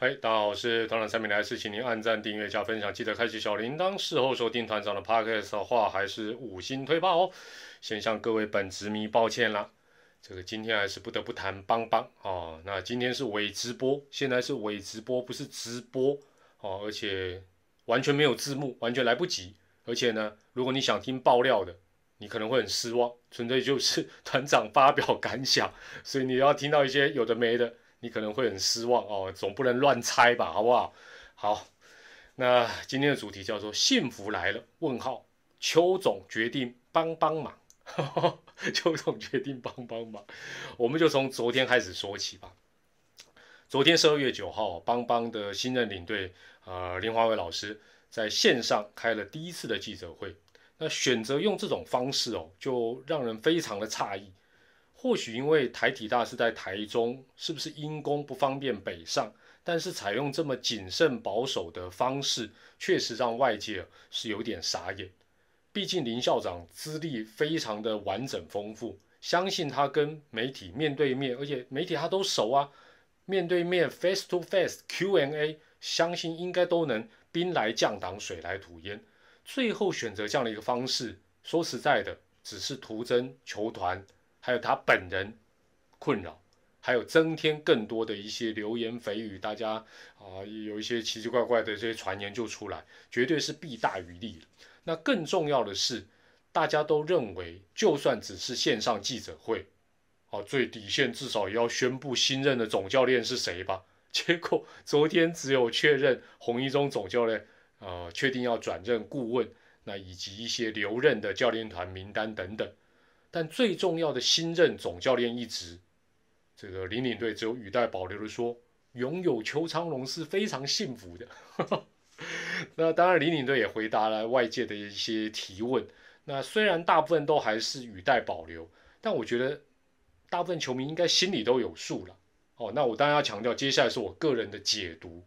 嗨，大家好，我是团长蔡明来，是请您按赞、订阅、加分享，记得开启小铃铛。事后收听团长的 podcast 的话，还是五星推爆哦。先向各位本职迷抱歉啦，这个今天还是不得不谈邦邦哦。那今天是伪直播，现在是伪直播，不是直播哦，而且完全没有字幕，完全来不及。而且呢，如果你想听爆料的，你可能会很失望，纯粹就是团长发表感想，所以你要听到一些有的没的。你可能会很失望哦，总不能乱猜吧，好不好？好，那今天的主题叫做“幸福来了”？问号，邱总决定帮帮忙，邱总决定帮帮忙，我们就从昨天开始说起吧。昨天十二月九号，邦邦的新任领队呃林华伟老师在线上开了第一次的记者会，那选择用这种方式哦，就让人非常的诧异。或许因为台体大是在台中，是不是因公不方便北上？但是采用这么谨慎保守的方式，确实让外界是有点傻眼。毕竟林校长资历非常的完整丰富，相信他跟媒体面对面，而且媒体他都熟啊，面对面 face to face Q&A，相信应该都能兵来将挡，水来土掩。最后选择这样的一个方式，说实在的，只是徒增球团。还有他本人困扰，还有增添更多的一些流言蜚语，大家啊有一些奇奇怪怪的这些传言就出来，绝对是弊大于利了。那更重要的是，大家都认为，就算只是线上记者会，哦，最底线至少也要宣布新任的总教练是谁吧？结果昨天只有确认洪一中总教练，呃，确定要转任顾问，那以及一些留任的教练团名单等等。但最重要的新任总教练一职，这个林领队只有语带保留的说，拥有邱昌龙是非常幸福的。那当然，林领队也回答了外界的一些提问。那虽然大部分都还是语带保留，但我觉得大部分球迷应该心里都有数了。哦，那我当然要强调，接下来是我个人的解读。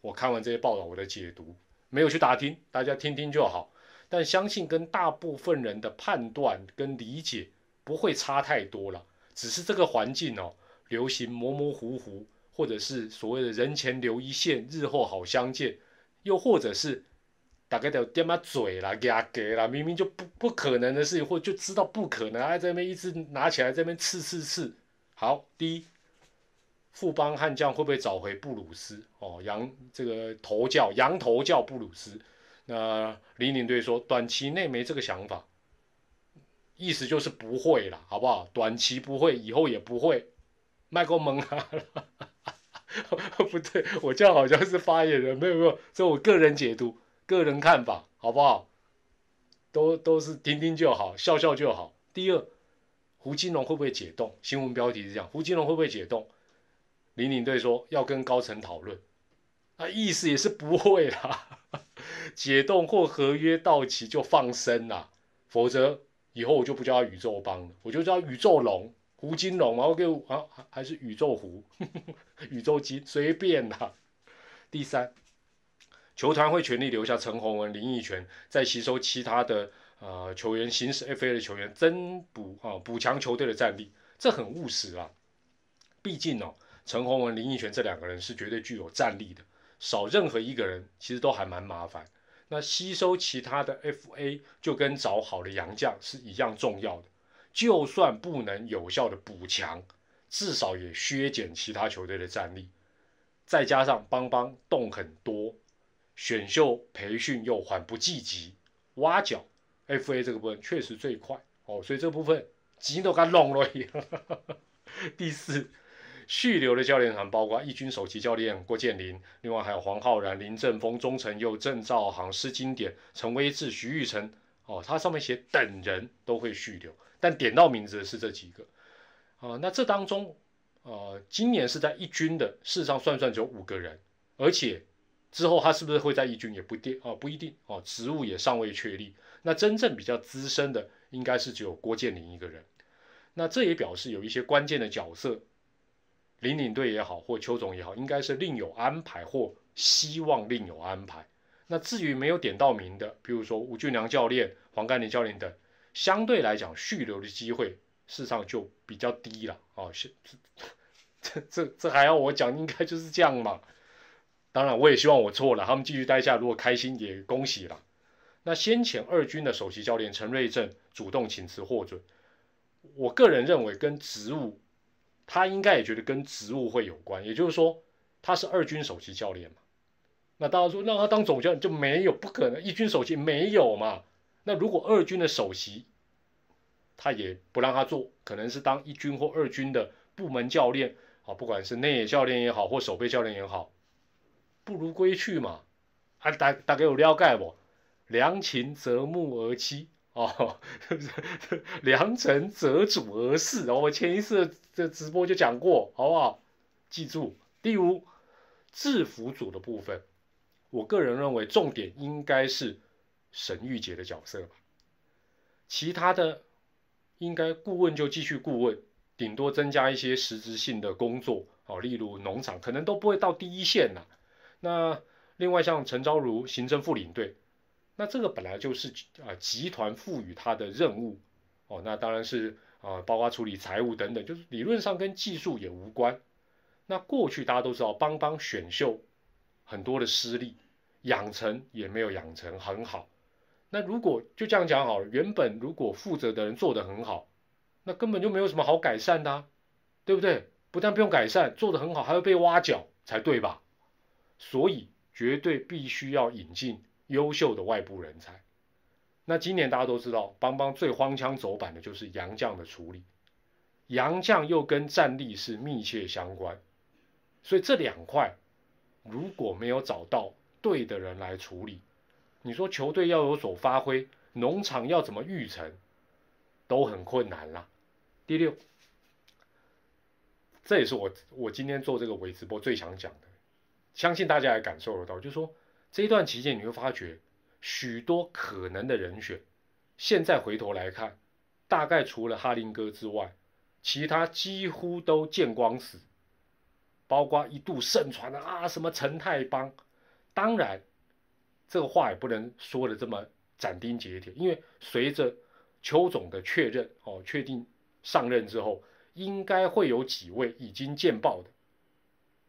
我看完这些报道，我的解读没有去打听，大家听听就好。但相信跟大部分人的判断跟理解不会差太多了，只是这个环境哦，流行模模糊糊，或者是所谓的人前留一线，日后好相见，又或者是大概的点嘛嘴啦，给啊给啦，明明就不不可能的事情，或就知道不可能，还在那边一直拿起来这边刺刺刺。好，第一，富邦悍将会不会找回布鲁斯？哦，羊这个头教，羊头教布鲁斯。那李领队说，短期内没这个想法，意思就是不会了，好不好？短期不会，以后也不会。麦克蒙啊，不对，我这样好像是发言人，没有没有，这我个人解读、个人看法，好不好？都都是听听就好，笑笑就好。第二，胡金龙会不会解冻？新闻标题是这样，胡金龙会不会解冻？李领队说要跟高层讨论，啊，意思也是不会啦。解冻或合约到期就放生啦，否则以后我就不叫他宇宙帮了，我就叫宇宙龙胡金龙嘛，我给啊还是宇宙胡 宇宙金随便啦。第三，球团会全力留下陈宏文、林奕泉，再吸收其他的呃球员，行使 FA 的球员，增补啊补强球队的战力，这很务实啊。毕竟哦，陈宏文、林奕泉这两个人是绝对具有战力的。少任何一个人，其实都还蛮麻烦。那吸收其他的 FA 就跟找好的洋将是一样重要的。就算不能有效的补强，至少也削减其他球队的战力。再加上邦邦动很多，选秀培训又缓不济急，挖角 FA 这个部分确实最快哦。所以这部分急都给弄了。第四。续留的教练团包括一军首席教练郭建林，另外还有黄浩然、林正峰、钟成佑、郑兆航、施金典、陈威志、徐玉成。哦，他上面写等人都会续留，但点到名字的是这几个。啊，那这当中，呃，今年是在一军的，事实上算算只有五个人，而且之后他是不是会在一军也不定，哦，不一定，哦，职务也尚未确立。那真正比较资深的，应该是只有郭建林一个人。那这也表示有一些关键的角色。领领队也好，或邱总也好，应该是另有安排，或希望另有安排。那至于没有点到名的，比如说吴俊良教练、黄甘霖教练等，相对来讲续留的机会，事实上就比较低了。哦，是 这这这还要我讲？应该就是这样嘛。当然我也希望我错了，他们继续待下，如果开心也恭喜了。那先前二军的首席教练陈瑞正主动请辞获准，我个人认为跟职务，他应该也觉得跟职务会有关，也就是说他是二军首席教练嘛。那大家说让他当总教练就没有不可能，一军首席没有嘛？那如果二军的首席，他也不让他做，可能是当一军或二军的部门教练啊，不管是内野教练也好，或守备教练也好，不如归去嘛。啊，大大概有了解不？良禽择木而栖哦，良辰择主而事哦。我前一次的直播就讲过，好不好？记住，第五制服组的部分。我个人认为，重点应该是神玉杰的角色。其他的，应该顾问就继续顾问，顶多增加一些实质性的工作哦，例如农场，可能都不会到第一线了。那另外像陈昭如行政副领队，那这个本来就是啊集团赋予他的任务哦，那当然是啊包括处理财务等等，就是理论上跟技术也无关。那过去大家都知道，邦邦选秀很多的失利。养成也没有养成很好，那如果就这样讲好了，原本如果负责的人做得很好，那根本就没有什么好改善的，对不对？不但不用改善，做得很好还会被挖角才对吧？所以绝对必须要引进优秀的外部人才。那今年大家都知道，邦邦最荒腔走板的就是杨将的处理，杨将又跟战力是密切相关，所以这两块如果没有找到。对的人来处理，你说球队要有所发挥，农场要怎么育成，都很困难啦。第六，这也是我我今天做这个微直播最想讲的，相信大家也感受得到，就是说这一段期间你会发觉许多可能的人选，现在回头来看，大概除了哈林哥之外，其他几乎都见光死，包括一度盛传的啊什么陈泰邦。当然，这个话也不能说的这么斩钉截铁，因为随着邱总的确认哦，确定上任之后，应该会有几位已经见报的，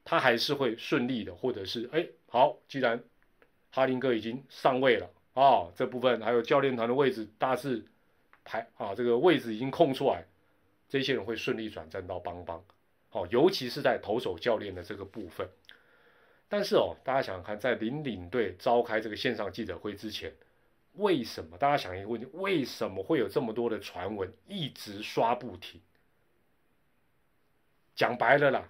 他还是会顺利的，或者是哎好，既然哈林哥已经上位了啊，这部分还有教练团的位置大致排啊，这个位置已经空出来，这些人会顺利转战到邦邦，好，尤其是在投手教练的这个部分。但是哦，大家想想看，在林领队召开这个线上记者会之前，为什么？大家想一个问题：为什么会有这么多的传闻一直刷不停？讲白了啦，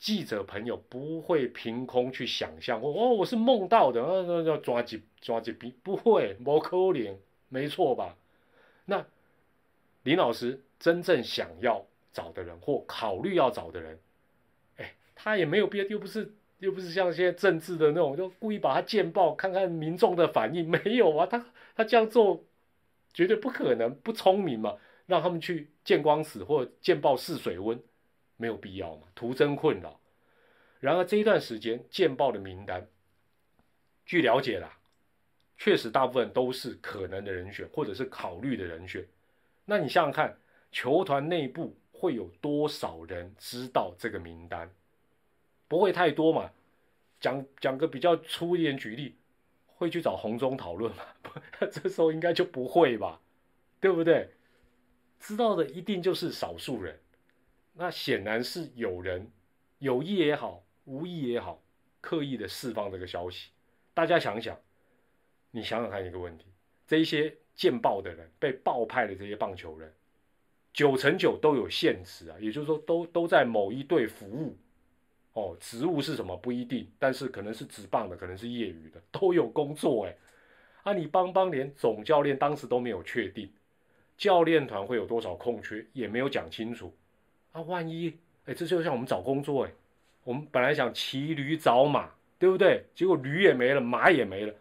记者朋友不会凭空去想象，哦，我是梦到的，啊，要抓几抓几笔，不会，不可能，没错吧？那林老师真正想要找的人，或考虑要找的人，哎，他也没有必要，又不是。又不是像现在政治的那种，就故意把他见报，看看民众的反应。没有啊，他他这样做绝对不可能，不聪明嘛。让他们去见光死或见报试水温，没有必要嘛，徒增困扰。然而这一段时间见报的名单，据了解啦，确实大部分都是可能的人选或者是考虑的人选。那你想想看，球团内部会有多少人知道这个名单？不会太多嘛？讲讲个比较粗一点举例，会去找红中讨论吗？这时候应该就不会吧，对不对？知道的一定就是少数人。那显然是有人有意也好，无意也好，刻意的释放这个消息。大家想想，你想想看一个问题：这一些见报的人，被报派的这些棒球人，九成九都有限职啊，也就是说，都都在某一队服务。哦，职务是什么不一定，但是可能是职棒的，可能是业余的，都有工作哎。啊，你邦邦连总教练当时都没有确定，教练团会有多少空缺也没有讲清楚。啊，万一哎，这就像我们找工作哎，我们本来想骑驴找马，对不对？结果驴也没了，马也没了。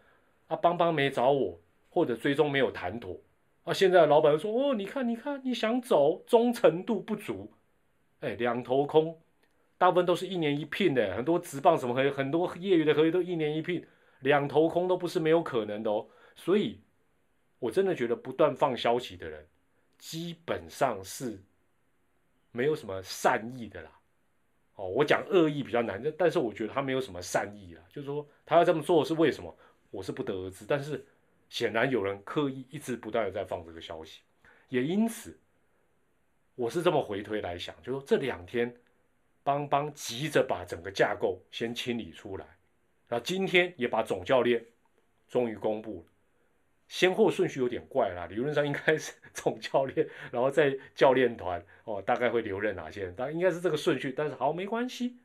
啊，邦邦没找我，或者最终没有谈妥。啊，现在老板说哦，你看，你看，你想走，忠诚度不足，哎，两头空。大部分都是一年一聘的，很多职棒什么合约，很多业余的合约都一年一聘，两头空都不是没有可能的哦。所以，我真的觉得不断放消息的人，基本上是没有什么善意的啦。哦，我讲恶意比较难，但是我觉得他没有什么善意啊，就是说他要这么做是为什么，我是不得而知。但是显然有人刻意一直不断的在放这个消息，也因此，我是这么回推来想，就说这两天邦邦急着把整个架构先清理出来，然后今天也把总教练终于公布了。先后顺序有点怪啦，理论上应该是 总教练，然后在教练团哦，大概会留任哪些人？当然应该是这个顺序，但是好没关系。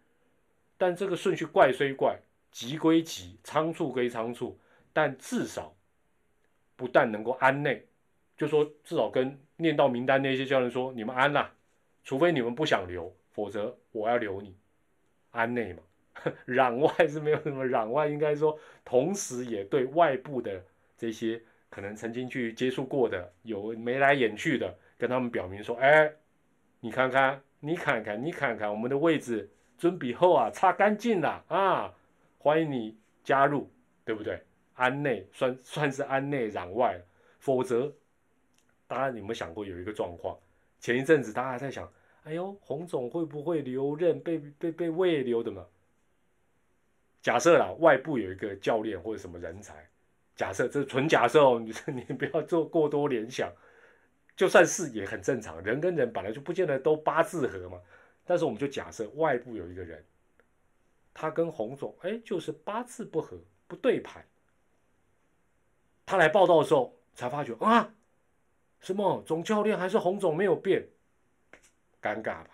但这个顺序怪虽怪，急归急，仓促归仓促，但至少不但能够安内，就说至少跟念到名单那些教练说，你们安啦，除非你们不想留，否则我要留你，安内嘛。攘外是没有什么攘外，应该说同时也对外部的这些。可能曾经去接触过的，有眉来眼去的，跟他们表明说：“哎，你看看，你看看，你看看，我们的位置准比后啊，擦干净了啊，欢迎你加入，对不对？安内算算是安内攘外，否则，大家有没有想过有一个状况？前一阵子大家在想，哎呦，洪总会不会留任，被被被未留的嘛？假设啦，外部有一个教练或者什么人才。”假设这是纯假设哦，你 你不要做过多联想，就算是也很正常。人跟人本来就不见得都八字合嘛，但是我们就假设外部有一个人，他跟洪总哎就是八字不合不对盘，他来报道的时候才发觉啊，什么总教练还是洪总没有变，尴尬吧？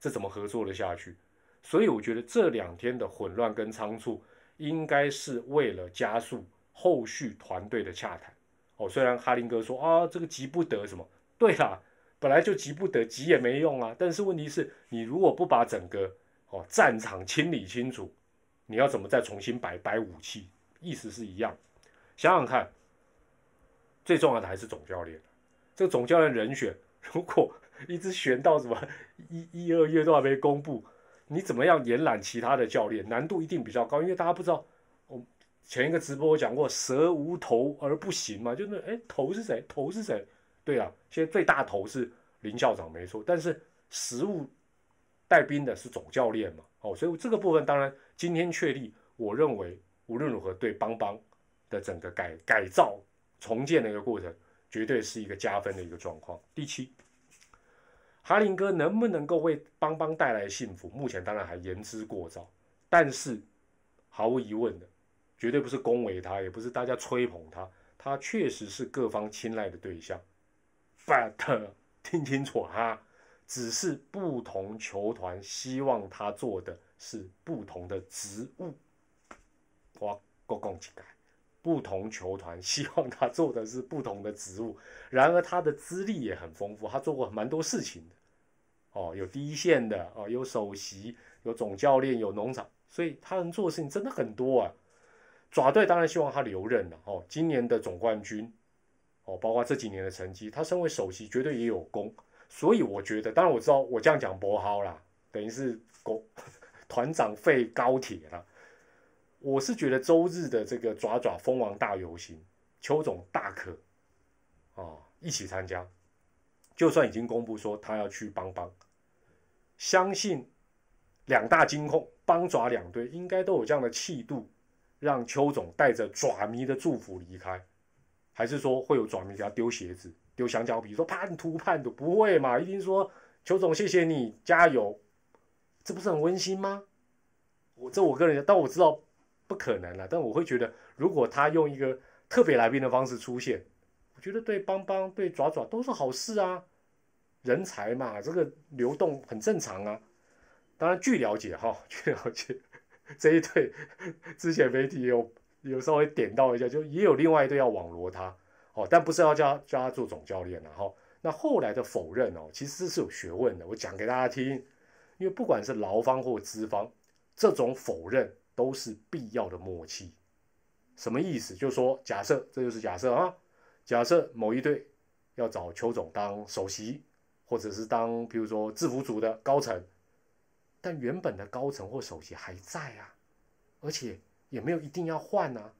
这怎么合作的下去？所以我觉得这两天的混乱跟仓促，应该是为了加速。后续团队的洽谈，哦，虽然哈林哥说啊，这个急不得什么，对啦，本来就急不得，急也没用啊。但是问题是，你如果不把整个哦战场清理清楚，你要怎么再重新摆摆武器？意思是一样。想想看，最重要的还是总教练。这个总教练人选，如果一直悬到什么一一二月都还没公布，你怎么样延揽其他的教练？难度一定比较高，因为大家不知道。前一个直播我讲过，蛇无头而不行嘛，就是哎，头是谁？头是谁？对啊，现在最大头是林校长没错，但是实物带兵的是总教练嘛，哦，所以这个部分当然今天确立，我认为无论如何对邦邦的整个改改造重建的一个过程，绝对是一个加分的一个状况。第七，哈林哥能不能够为邦邦带来幸福？目前当然还言之过早，但是毫无疑问的。绝对不是恭维他，也不是大家吹捧他，他确实是各方青睐的对象。But 听清楚哈，只是不同球团希望他做的是不同的职务。我公共起来，不同球团希望他做的是不同的职务。然而他的资历也很丰富，他做过蛮多事情的。哦，有第一线的，哦，有首席，有总教练，有农场，所以他能做的事情真的很多啊。爪队当然希望他留任了哦，今年的总冠军哦，包括这几年的成绩，他身为首席绝对也有功，所以我觉得，当然我知道我这样讲不好啦，等于是公 团长费高铁了。我是觉得周日的这个爪爪蜂王大游行，邱总大可啊一起参加，就算已经公布说他要去帮帮，相信两大金控帮爪两队应该都有这样的气度。让邱总带着爪迷的祝福离开，还是说会有爪迷给他丢鞋子、丢香蕉皮，说叛徒叛徒？不会嘛？一定说邱总谢谢你，加油，这不是很温馨吗？我这我个人，但我知道不可能了。但我会觉得，如果他用一个特别来宾的方式出现，我觉得对邦邦、对爪爪都是好事啊。人才嘛，这个流动很正常啊。当然，据了解哈，据了解。这一队之前媒体有有稍微点到一下，就也有另外一队要网罗他哦，但不是要叫他叫他做总教练然后那后来的否认哦，其实是有学问的。我讲给大家听，因为不管是劳方或资方，这种否认都是必要的默契。什么意思？就是说，假设这就是假设啊，假设某一队要找邱总当首席，或者是当比如说制服组的高层。但原本的高层或首席还在啊，而且也没有一定要换啊。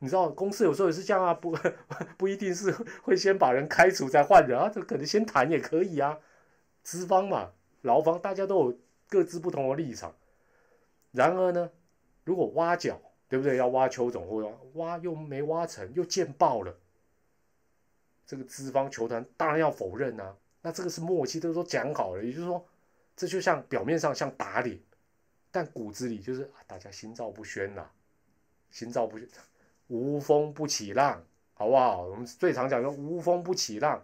你知道公司有时候也是这样啊，不 不一定是会先把人开除再换人啊，这可能先谈也可以啊。资方嘛，劳方大家都有各自不同的立场。然而呢，如果挖角，对不对？要挖邱总，或者挖又没挖成，又见爆了，这个资方球团当然要否认啊。那这个是默契，都说讲好了，也就是说，这就像表面上像打脸，但骨子里就是大家心照不宣呐，心照不宣，无风不起浪，好不好？我们最常讲的无风不起浪。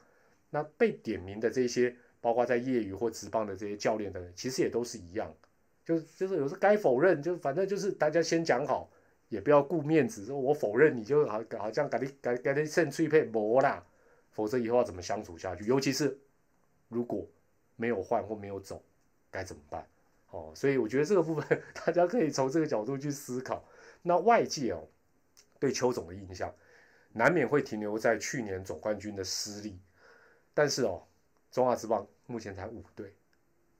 那被点名的这些，包括在业余或职棒的这些教练等等，其实也都是一样，就是就是有时该否认，就反正就是大家先讲好，也不要顾面子，说我否认你就好好像赶紧赶赶紧胜脆配磨啦，否则以后要怎么相处下去？尤其是如果没有换或没有走，该怎么办？哦，所以我觉得这个部分 大家可以从这个角度去思考。那外界哦对邱总的印象，难免会停留在去年总冠军的失利。但是哦，中华职棒目前才五队，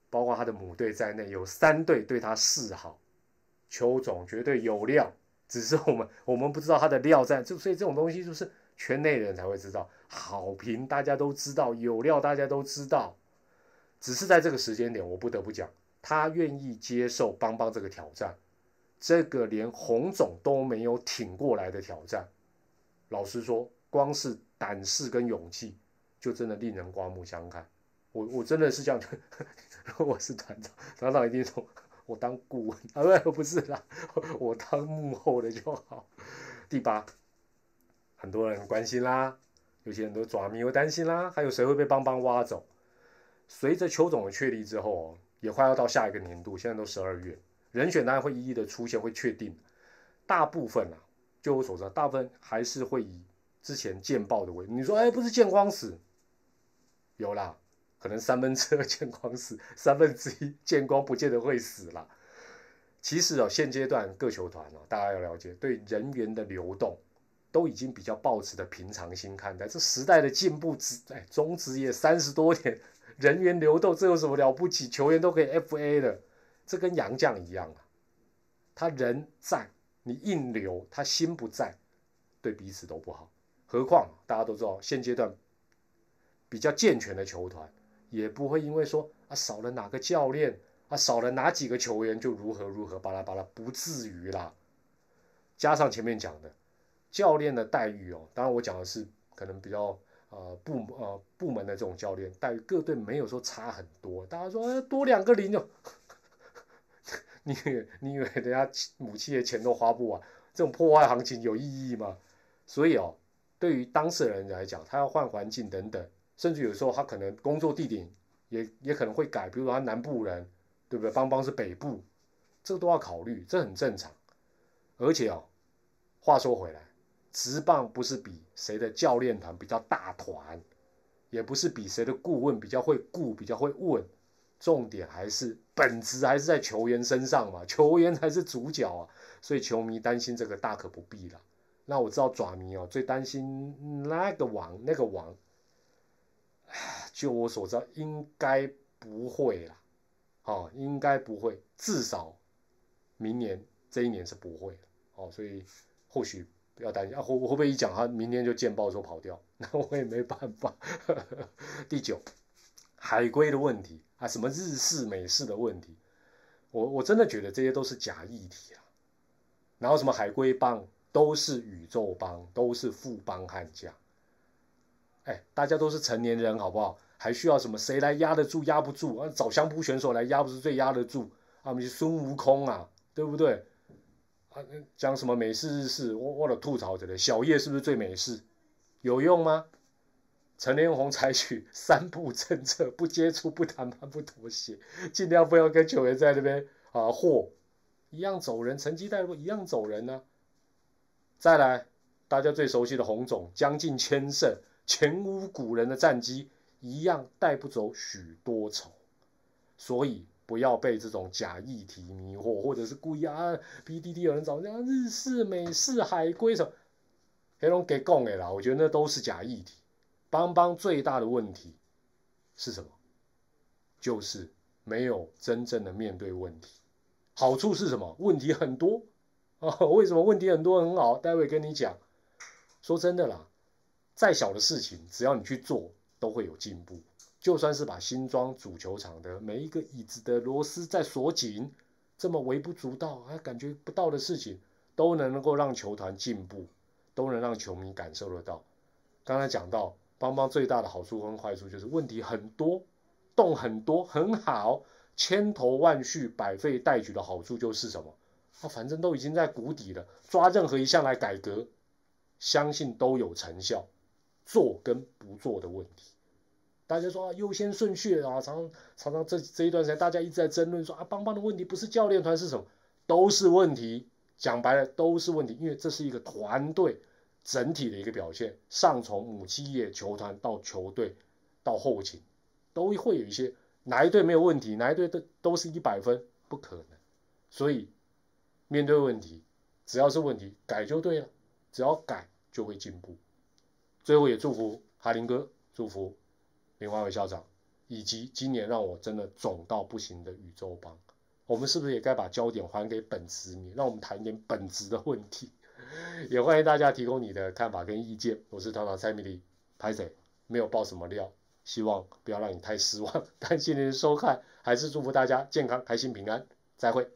包括他的母队在内，有三队对他示好。邱总绝对有料，只是我们我们不知道他的料在，就所以这种东西就是圈内人才会知道。好评大家都知道，有料大家都知道，只是在这个时间点，我不得不讲，他愿意接受邦邦这个挑战，这个连洪总都没有挺过来的挑战。老实说，光是胆识跟勇气。就真的令人刮目相看，我我真的是这样，我是团长，团长一定说，我当顾问啊，不不是啦，我当幕后的就好。第八，很多人关心啦，有些人都抓迷会担心啦，还有谁会被邦邦挖走？随着邱总的确立之后，也快要到下一个年度，现在都十二月，人选当然会一一的出现，会确定。大部分啊，就我所知，大部分还是会以之前见报的为，你说，哎，不是见光死？有啦，可能三分之二见光死，三分之一见光不见得会死啦。其实哦，现阶段各球团哦，大家要了解，对人员的流动都已经比较抱持的平常心看待。这时代的进步，职哎中职业三十多年，人员流动这有什么了不起？球员都可以 FA 的，这跟杨将一样啊。他人在，你硬留，他心不在，对彼此都不好。何况大家都知道，现阶段。比较健全的球团，也不会因为说啊少了哪个教练啊少了哪几个球员就如何如何巴拉巴拉，不至于啦。加上前面讲的教练的待遇哦，当然我讲的是可能比较呃部呃部门的这种教练待遇，各队没有说差很多。大家说多两个零就，你 你以为人家母亲的钱都花不完？这种破坏行情有意义吗？所以哦，对于当事人来讲，他要换环境等等。甚至有时候他可能工作地点也也可能会改，比如说他南部人，对不对？邦邦是北部，这个都要考虑，这很正常。而且哦，话说回来，职棒不是比谁的教练团比较大团，也不是比谁的顾问比较会顾、比较会问，重点还是本质还是在球员身上嘛，球员才是主角啊。所以球迷担心这个大可不必了。那我知道爪迷哦最担心那个王那个王。就我所知，应该不会啦，哦，应该不会，至少明年这一年是不会的，哦，所以或许不要担心啊，会会不会一讲他明天就见报说跑掉，那我也没办法。第九，海归的问题啊，什么日式美式的问题，我我真的觉得这些都是假议题啊，然后什么海归帮都是宇宙帮，都是富帮悍将。哎，大家都是成年人，好不好？还需要什么？谁来压得住？压不住啊！找相扑选手来压，不是最压得住？啊，我们孙悟空啊，对不对？讲什么美式日式？我我的吐槽着嘞。小叶是不是最美式？有用吗？陈连红采取 三不政策：不接触、不谈判、不妥协，尽量不要跟球员在那边啊或一样走人，成绩带入一样走人呢。再来，大家最熟悉的洪总，将近千胜。前无古人的战绩一样带不走许多愁，所以不要被这种假议题迷惑，或者是故意啊，PDD 有人找这样日式、美式、海归什么，黑龙给供给啦，我觉得那都是假议题。邦邦最大的问题是什么？就是没有真正的面对问题。好处是什么？问题很多啊。为什么问题很多很好？待会跟你讲。说真的啦。再小的事情，只要你去做，都会有进步。就算是把新庄主球场的每一个椅子的螺丝再锁紧，这么微不足道还感觉不到的事情，都能够让球团进步，都能让球迷感受得到。刚才讲到邦邦最大的好处跟坏处就是问题很多，洞很多，很好，千头万绪，百废待举的好处就是什么？啊，反正都已经在谷底了，抓任何一项来改革，相信都有成效。做跟不做的问题。大家说啊，优先顺序啊，常常常常这这一段时间，大家一直在争论说啊，邦邦的问题不是教练团是什么，都是问题。讲白了都是问题，因为这是一个团队整体的一个表现，上从母企业球团到球队到后勤，都会有一些哪一队没有问题，哪一队都都是一百分，不可能。所以面对问题，只要是问题改就对了，只要改就会进步。最后也祝福哈林哥，祝福。林华伟校长，以及今年让我真的肿到不行的宇宙帮，我们是不是也该把焦点还给本职迷，让我们谈一点本职的问题？也欢迎大家提供你的看法跟意见。我是团长蔡米利，拍仔没有爆什么料，希望不要让你太失望。感谢您的收看，还是祝福大家健康、开心、平安，再会。